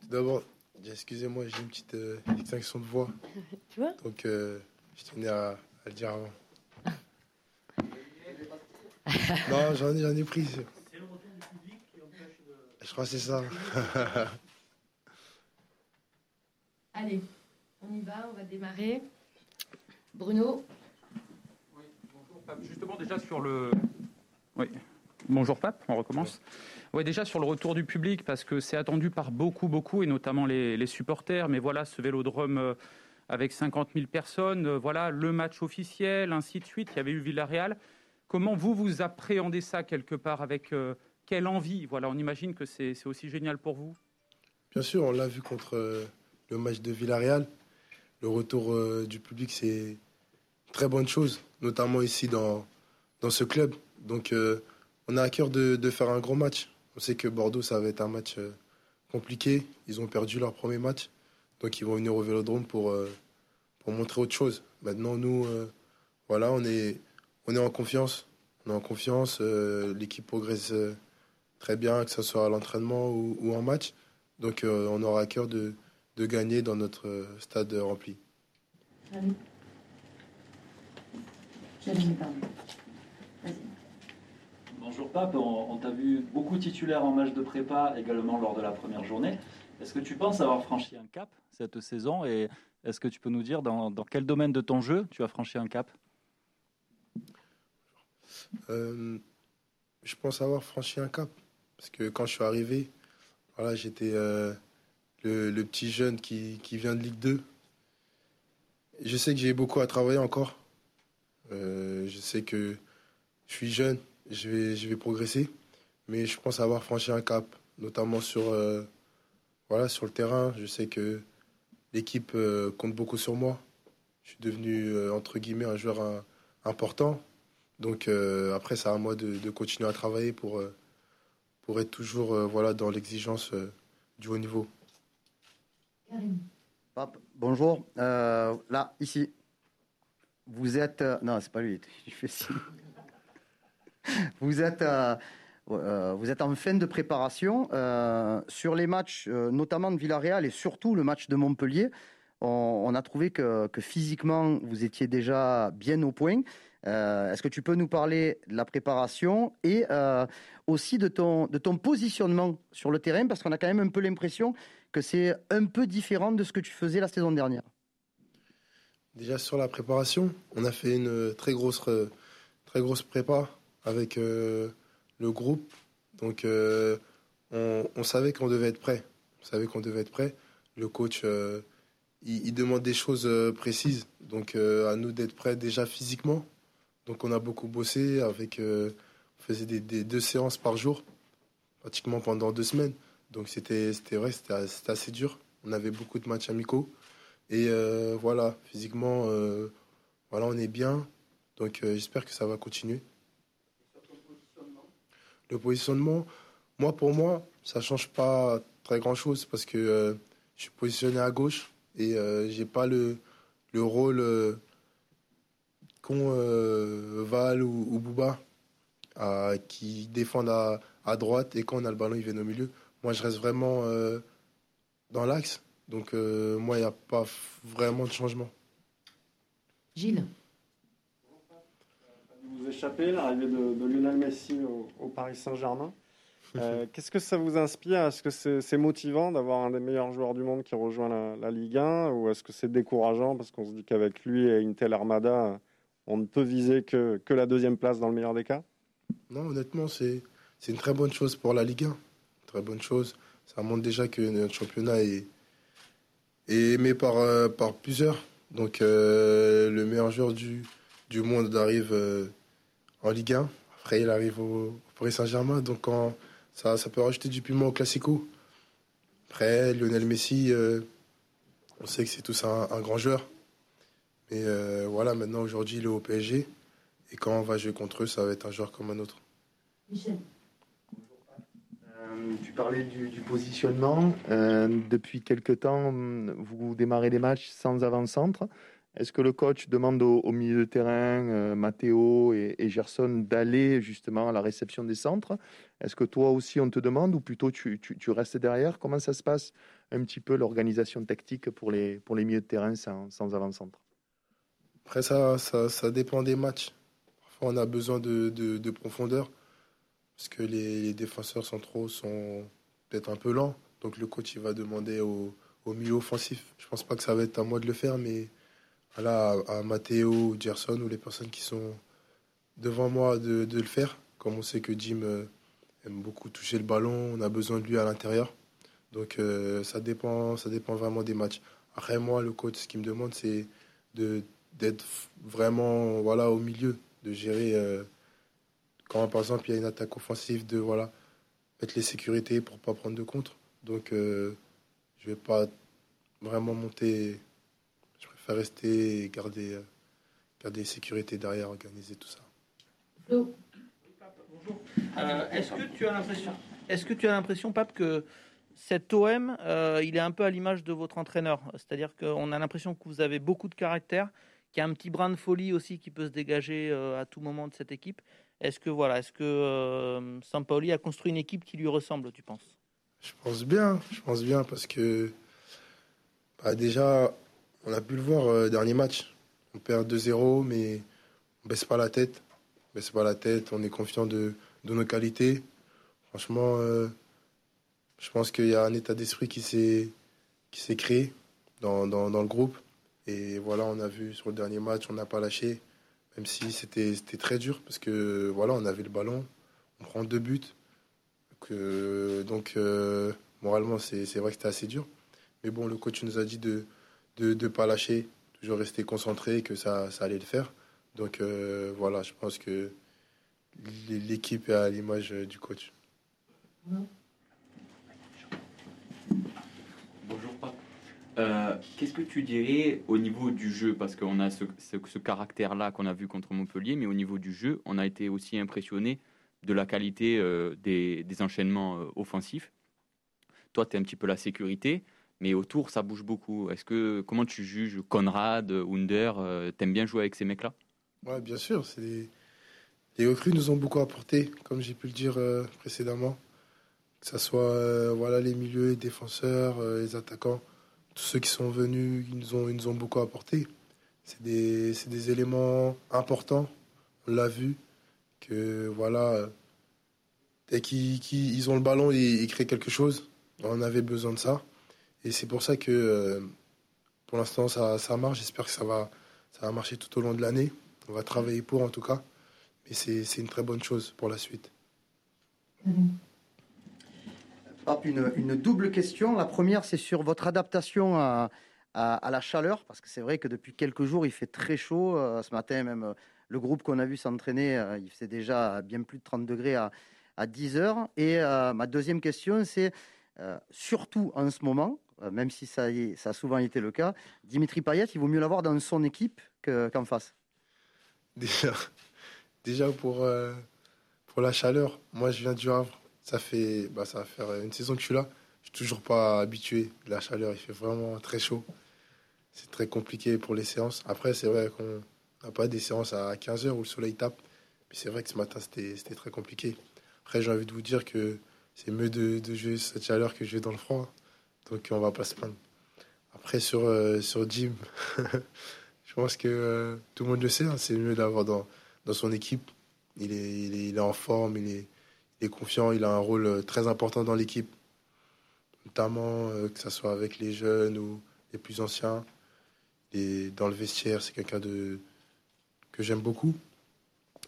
Tout d'abord, excusez-moi, j'ai une petite euh, extinction de voix. tu vois Donc, euh, je tenais à, à, le dire avant. non, j'en ai, j'en ai pris. C'est le retour du public qui empêche de... Je crois que c'est ça. Allez, on y va, on va démarrer. Bruno Oui, bonjour Pape. Justement, déjà sur le. Oui. Bonjour Pape, on recommence. Oui, déjà sur le retour du public, parce que c'est attendu par beaucoup, beaucoup, et notamment les, les, supporters. Mais voilà, ce vélodrome euh, avec 50 000 personnes, euh, voilà, le match officiel, ainsi de suite. Il y avait eu Villarreal. Comment vous, vous appréhendez ça quelque part Avec euh, quelle envie? Voilà, on imagine que c'est aussi génial pour vous. Bien sûr, on l'a vu contre euh, le match de Villarreal. Le retour euh, du public, c'est une très bonne chose, notamment ici dans, dans ce club. Donc, euh, on a à cœur de, faire un gros match. On sait que Bordeaux, ça va être un match euh, compliqué. Ils ont perdu leur premier match. Donc, ils vont venir au vélodrome pour, euh, pour montrer autre chose. Maintenant, nous, euh, voilà, on est, en confiance. On est en confiance. L'équipe progresse très bien, que ce soit à l'entraînement ou, en match. Donc, on aura à cœur de, gagner dans notre stade rempli. Bonjour Pape, on, t'a vu beaucoup titulaire en match de prépa, également lors de la première journée. Est-ce que tu penses avoir franchi un cap cette saison et est-ce que tu peux nous dire dans, quel domaine de ton jeu tu as franchi un cap? Euh, Je pense avoir franchi un cap parce que quand je suis arrivé, j'étais euh, le, petit jeune qui, qui, vient de Ligue 2. Je sais que j'ai beaucoup à travailler encore. Euh, je sais que je suis jeune, je vais, je vais progresser, mais je pense avoir franchi un cap, notamment sur, euh, voilà, sur le terrain. Je sais que l'équipe euh, compte beaucoup sur moi. Je suis devenu, euh, entre guillemets, un joueur important. Donc après, c'est à moi de, de, continuer à travailler pour, pour être toujours voilà, dans l'exigence du haut niveau. Pape, bonjour. là, ici, vous êtes. Euh, non, c'est pas lui, je fais signe. vous êtes. Euh, euh, vous êtes en fin de préparation euh, sur les matchs, notamment de Villarreal et surtout le match de Montpellier. On, on a trouvé que, que, physiquement vous étiez déjà bien au point. Est-ce que tu peux nous parler de la préparation et aussi de ton, de ton positionnement sur le terrain? Parce qu'on a quand même un peu l'impression que c'est un peu différent de ce que tu faisais la saison dernière. Déjà sur la préparation, on a fait une très grosse, très grosse prépa avec euh, le groupe. Donc euh, on, savait qu'on devait être prêt. On savait qu'on devait être prêt. Le coach, euh, il, demande des choses précises. Donc à nous d'être prêts déjà physiquement. Donc on a beaucoup bossé avec, on faisait des, deux séances par jour, pratiquement pendant deux semaines. Donc c'était vrai, c'était assez dur. On avait beaucoup de matchs amicaux. Et voilà, physiquement, voilà, on est bien. Donc j'espère que ça va continuer. Le positionnement, moi pour moi, ça change pas très grand chose parce que je suis positionné à gauche et j'ai pas le, le rôle qu'ont Val ou, ou Bouba qui défendent à, à, droite et quand on a le ballon, ils viennent au milieu. Moi, je reste vraiment dans l'axe donc, euh, moi, il n'y a pas vraiment de changement. Gilles? Vous l'arrivée de, de, Lionel Messi au, au Paris Saint-Germain. Euh, Qu'est-ce que ça vous inspire? Est-ce que c'est est motivant d'avoir un des meilleurs joueurs du monde qui rejoint la, la Ligue 1 Ou est-ce que c'est décourageant parce qu'on se dit qu'avec lui et une telle armada, on ne peut viser que, que la deuxième place dans le meilleur des cas? Non, honnêtement, c'est une très bonne chose pour la Ligue 1. Très bonne chose. Ça montre déjà que notre championnat est, et aimé par, euh, par plusieurs. Donc euh, le meilleur joueur du, du monde arrive euh, en Ligue 1. Après, il arrive au, Paris Saint-Germain. Donc ça, ça peut rajouter du piment au Classico. Après, Lionel Messi, euh, on sait que c'est tous un, un, grand joueur. Mais euh, voilà, maintenant, aujourd'hui, il est au PSG. Et quand on va jouer contre eux, ça va être un joueur comme un autre. Michel. Tu parlais du, du positionnement. Euh, depuis quelque temps, vous démarrez les matchs sans avant-centre. Est-ce que le coach demande au, milieu de terrain, euh, Matteo et, Gerson, d'aller justement à la réception des centres? Est-ce que toi aussi on te demande ou plutôt tu, restes derrière? Comment ça se passe un petit peu l'organisation tactique pour les, pour les milieux de terrain sans, avant-centre? Après, ça, ça, dépend des matchs. Parfois, on a besoin de, profondeur parce que les, défenseurs centraux sont peut-être un peu lents. Donc, le coach va demander au, au milieu offensif. Je pense pas que ça va être à moi de le faire, mais voilà, à, Matteo Gerson ou les personnes qui sont devant moi de, le faire. Comme on sait que Jim euh, aime beaucoup toucher le ballon, on a besoin de lui à l'intérieur. Donc euh, ça, dépend, ça dépend vraiment des matchs. Après, moi, le coach, ce qu'il me demande, c'est d'être vraiment voilà, au milieu, de gérer. Euh, quand par exemple il y a une attaque offensive, de voilà, mettre les sécurités pour pas prendre de contre. Donc je vais pas vraiment monter rester et garder, euh, garder sécurité derrière, organiser tout ça. Flo. Euh, est-ce que tu as l'impression, est-ce que tu as l'impression, Pape, que cet OM, euh, il est un peu à l'image de votre entraîneur, c'est-à-dire qu'on a l'impression que vous avez beaucoup de caractère, qu'il y a un petit brin de folie aussi qui peut se dégager à tout moment de cette équipe. Est-ce que voilà, est-ce que Sampaoli a construit une équipe qui lui ressemble, tu penses? Je pense bien, je pense bien parce que bah, déjà on a pu le voir euh, dernier match. On perd 2-0, mais on baisse pas la tête. On baisse pas la tête. On est confiant de, nos qualités. Franchement, euh, je pense qu'il y a un état d'esprit qui s'est créé dans, le groupe. Et voilà, on a vu sur le dernier match, on n'a pas lâché, même si c'était très dur parce que voilà, on avait le ballon, on prend deux buts. donc euh, moralement, c'est vrai que c'était assez dur. Mais bon, le coach nous a dit de, de ne pas lâcher, toujours rester concentré, que ça, ça allait le faire. Donc euh, voilà, je pense que l'équipe est à l'image du coach. Bonjour. Euh, qu'est-ce que tu dirais au niveau du jeu? Parce qu'on a ce, ce, caractère-là qu'on a vu contre Montpellier, mais au niveau du jeu, on a été aussi impressionné de la qualité euh, des, des, enchaînements offensifs. Toi, tu es un petit peu la sécurité mais autour ça bouge beaucoup. Est-ce que comment tu juges Conrad, Under euh, T'aimes bien jouer avec ces mecs-là? Ouais, bien sûr. Les recrues nous ont beaucoup apporté, comme j'ai pu le dire euh, précédemment. Que ce soit euh, voilà les milieux, les défenseurs, les attaquants, tous ceux qui sont venus, ils nous ont, ils nous ont beaucoup apporté. C'est des, des, éléments importants. On l'a vu que voilà, dès qu'ils ont le ballon, ils, ils créent quelque chose. On avait besoin de ça. Et c'est pour ça que euh, pour l'instant ça, marche. J'espère que ça va, ça va marcher tout au long de l'année. On va travailler pour en tout cas. Mais c'est une très bonne chose pour la suite. Une, une, double question. La première, c'est sur votre adaptation à, la chaleur, parce que c'est vrai que depuis quelques jours, il fait très chaud. Euh, ce matin, même euh, le groupe qu'on a vu s'entraîner, il faisait déjà bien plus de 30 degrés à, à 10 heures. Et ma deuxième question, c'est surtout en ce moment, même si ça, a souvent été le cas, Dimitri Payet, il vaut mieux l'avoir dans son équipe qu'en face Déjà, déjà pour, euh, pour la chaleur, moi je viens du Havre, ça fait bah, ça va faire une saison que je suis là, je suis toujours pas habitué de la chaleur, il fait vraiment très chaud. C'est très compliqué pour les séances. Après, c'est vrai qu'on n'a pas des séances à 15h où le soleil tape. Puis c'est vrai que ce matin, c'était très compliqué. Après, j'ai envie de vous dire que c'est mieux de, de jouer cette chaleur que jouer dans le froid. Donc on va pas se plaindre. Après sur, euh, sur Jim, je pense que euh, tout le monde le sait, hein, c'est mieux d'avoir dans, dans son équipe. Il est, il est, en forme, il est, il est, confiant, il a un rôle euh, très important dans l'équipe. Notamment que ce soit avec les jeunes ou les plus anciens. Et dans le vestiaire, c'est quelqu'un de que j'aime beaucoup.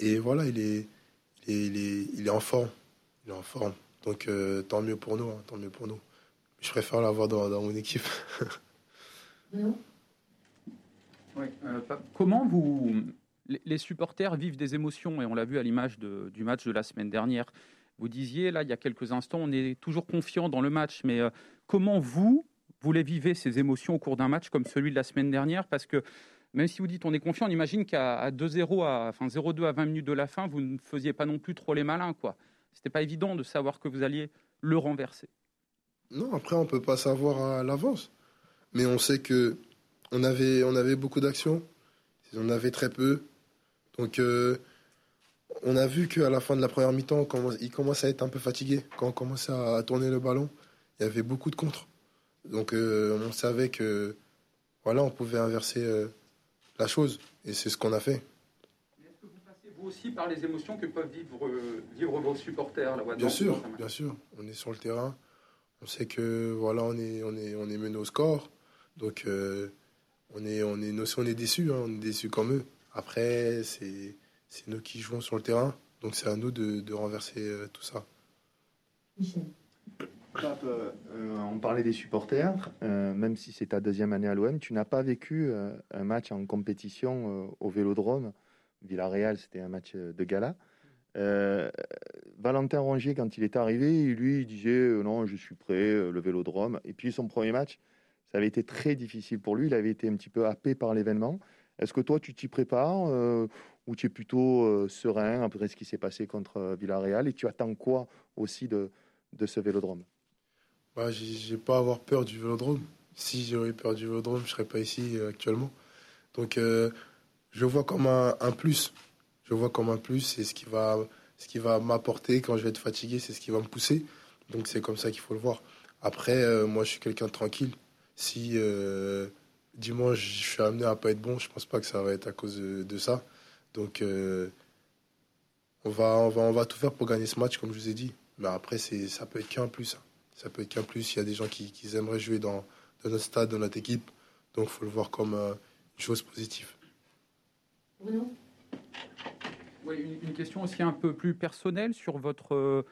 Et voilà, il est, il est, il est, en forme. Il est en forme. Donc tant mieux pour nous, hein, tant mieux pour nous. Je préfère l'avoir dans, dans mon équipe. oui, euh, comment vous, les supporters vivent des émotions et on l'a vu à l'image du match de la semaine dernière. Vous disiez là il y a quelques instants, on est toujours confiant dans le match, mais euh, comment vous vous les vivez ces émotions au cours d'un match comme celui de la semaine dernière? Parce que même si vous dites on est confiant, on imagine qu'à 2-0, enfin 0-2 à 20 minutes de la fin, vous ne faisiez pas non plus trop les malins, quoi. C'était pas évident de savoir que vous alliez le renverser. Non, après, on ne peut pas savoir à l'avance. Mais on sait que on avait, on avait beaucoup d'actions. Ils en avaient très peu. Donc, euh, on a vu qu'à la fin de la première mi-temps, ils commençaient à être un peu fatigués. Quand on commençait à tourner le ballon, il y avait beaucoup de contres. Donc, euh, on savait que voilà, on pouvait inverser euh, la chose. Et c'est ce qu'on a fait. Est-ce que vous passez vous aussi par les émotions que peuvent vivre, vivre vos supporters là Bien sûr, bien sûr. On est sur le terrain. On sait que voilà, on est, on est, on est mené au score. Donc, on est, on est, nous aussi, on est déçus, hein, on est déçus comme eux. Après, c'est, c'est nous qui jouons sur le terrain, donc c'est à nous de, de renverser euh, tout ça. Michel. Euh, on parlait des supporters, euh, même si c'est ta deuxième année à l'OM, tu n'as pas vécu un match en compétition au Vélodrome. Villarreal, c'était un match de gala. Quand il est arrivé, lui, il disait non, je suis prêt, le Vélodrome. Et puis son premier match, ça avait été très difficile pour lui. Il avait été un petit peu happé par l'événement. Est-ce que toi, tu t'y prépares euh, ou tu es plutôt euh, serein après ce qui s'est passé contre euh, Villarreal? Et tu attends quoi aussi de, de ce vélodrome? Bah, J'ai pas à avoir peur du vélodrome. Si j'aurais peur du vélodrome, je ne serais pas ici actuellement. Donc, je vois comme un, un, plus. Je vois comme un plus. C'est ce qui va, ce qui va m'apporter quand je vais être fatigué. C'est ce qui va me pousser. Donc, c'est comme ça qu'il faut le voir. Après, moi, je suis quelqu'un de tranquille. Si euh, dimanche je suis amené à pas être bon, je pense pas que ça va être à cause de, ça. Donc euh, on va, on va, on va tout faire pour gagner ce match, comme je vous ai dit. Mais après, ça peut être qu'un plus. Hein. Ça peut être qu'un plus. Il y a des gens qui, aimeraient jouer dans, notre stade, dans notre équipe. Donc, il faut le voir comme euh, une chose positive. Bruno? Une, question aussi un peu plus personnelle sur votre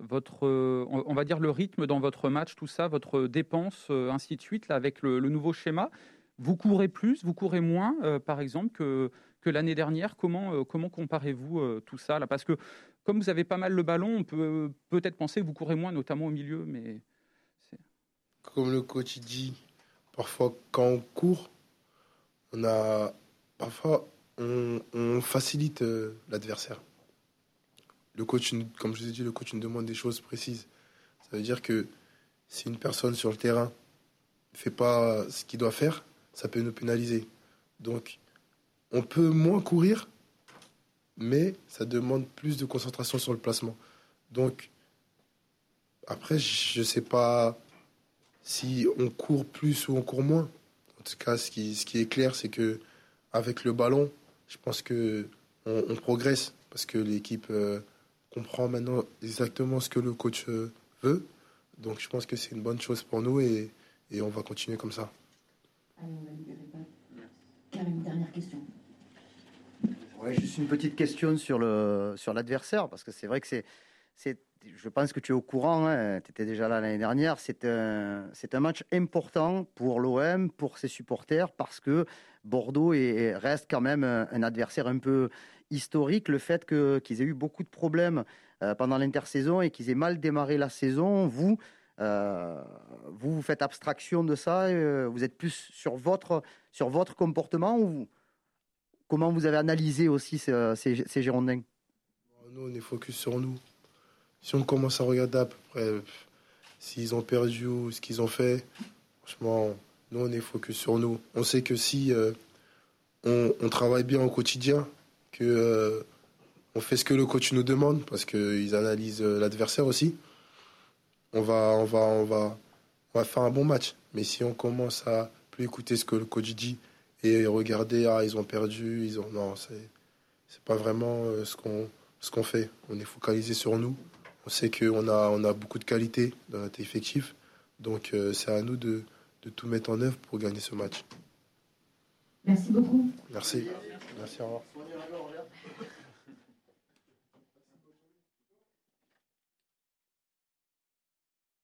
votre, euh, on va dire le rythme dans votre match, tout ça, votre dépense, euh, ainsi de suite, là, avec le, nouveau schéma. Vous courez plus, vous courez moins, euh, par exemple, que, que l'année dernière. Comment, comment comparez-vous tout ça là? Parce que comme vous avez pas mal le ballon, on peut peut-être penser que vous courez moins, notamment au milieu, mais comme le coach dit, parfois quand on court, on a parfois on facilite l'adversaire le coach, comme je vous ai dit, le coach nous demande des choses précises. Ça veut dire que si une personne sur le terrain ne fait pas ce qu'il doit faire, ça peut nous pénaliser. Donc, on peut moins courir, mais ça demande plus de concentration sur le placement. Donc, après, je ne sais pas si on court plus ou on court moins. En tout cas, ce qui, ce qui est clair, c'est que avec le ballon, je pense que on, progresse parce que l'équipe euh, comprend maintenant exactement ce que le coach euh, veut. Donc je pense que c'est une bonne chose pour nous et, et on va continuer comme ça. Allez, on va libérer une dernière question. Ouais, juste une petite question sur le sur l'adversaire parce que c'est vrai que c'est c'est je pense que tu es au courant, hein, tu étais déjà là l'année dernière. C'est un, match important pour l'OM, pour ses supporters, parce que Bordeaux est, reste quand même un, adversaire un peu historique. Le fait qu'ils aient eu beaucoup de problèmes euh, pendant l'intersaison et qu'ils aient mal démarré la saison, vous, euh, vous, faites abstraction de ça, euh, vous êtes plus sur votre, sur votre comportement ou comment vous avez analysé aussi ces, ces, ces Girondins? Nous, on est focus sur nous si on commence à regarder à peu près s'ils ont perdu ou ce qu'ils ont fait, franchement, nous, on est focus sur nous. On sait que si euh, on, travaille bien au quotidien, que euh, on fait ce que le coach nous demande, parce qu'ils analysent euh, l'adversaire aussi, on va, on, va, on, va, on va faire un bon match. Mais si on commence à plus écouter ce que le coach dit et regarder, ah, ils ont perdu, ils ont. Non, c'est, c'est pas vraiment ce qu'on, ce qu'on fait. On est focalisé sur nous. On sait qu'on a, on a beaucoup de qualité dans notre effectif. Donc euh, c'est à nous de, de, tout mettre en œuvre pour gagner ce match. Merci beaucoup. Merci. Merci, au revoir.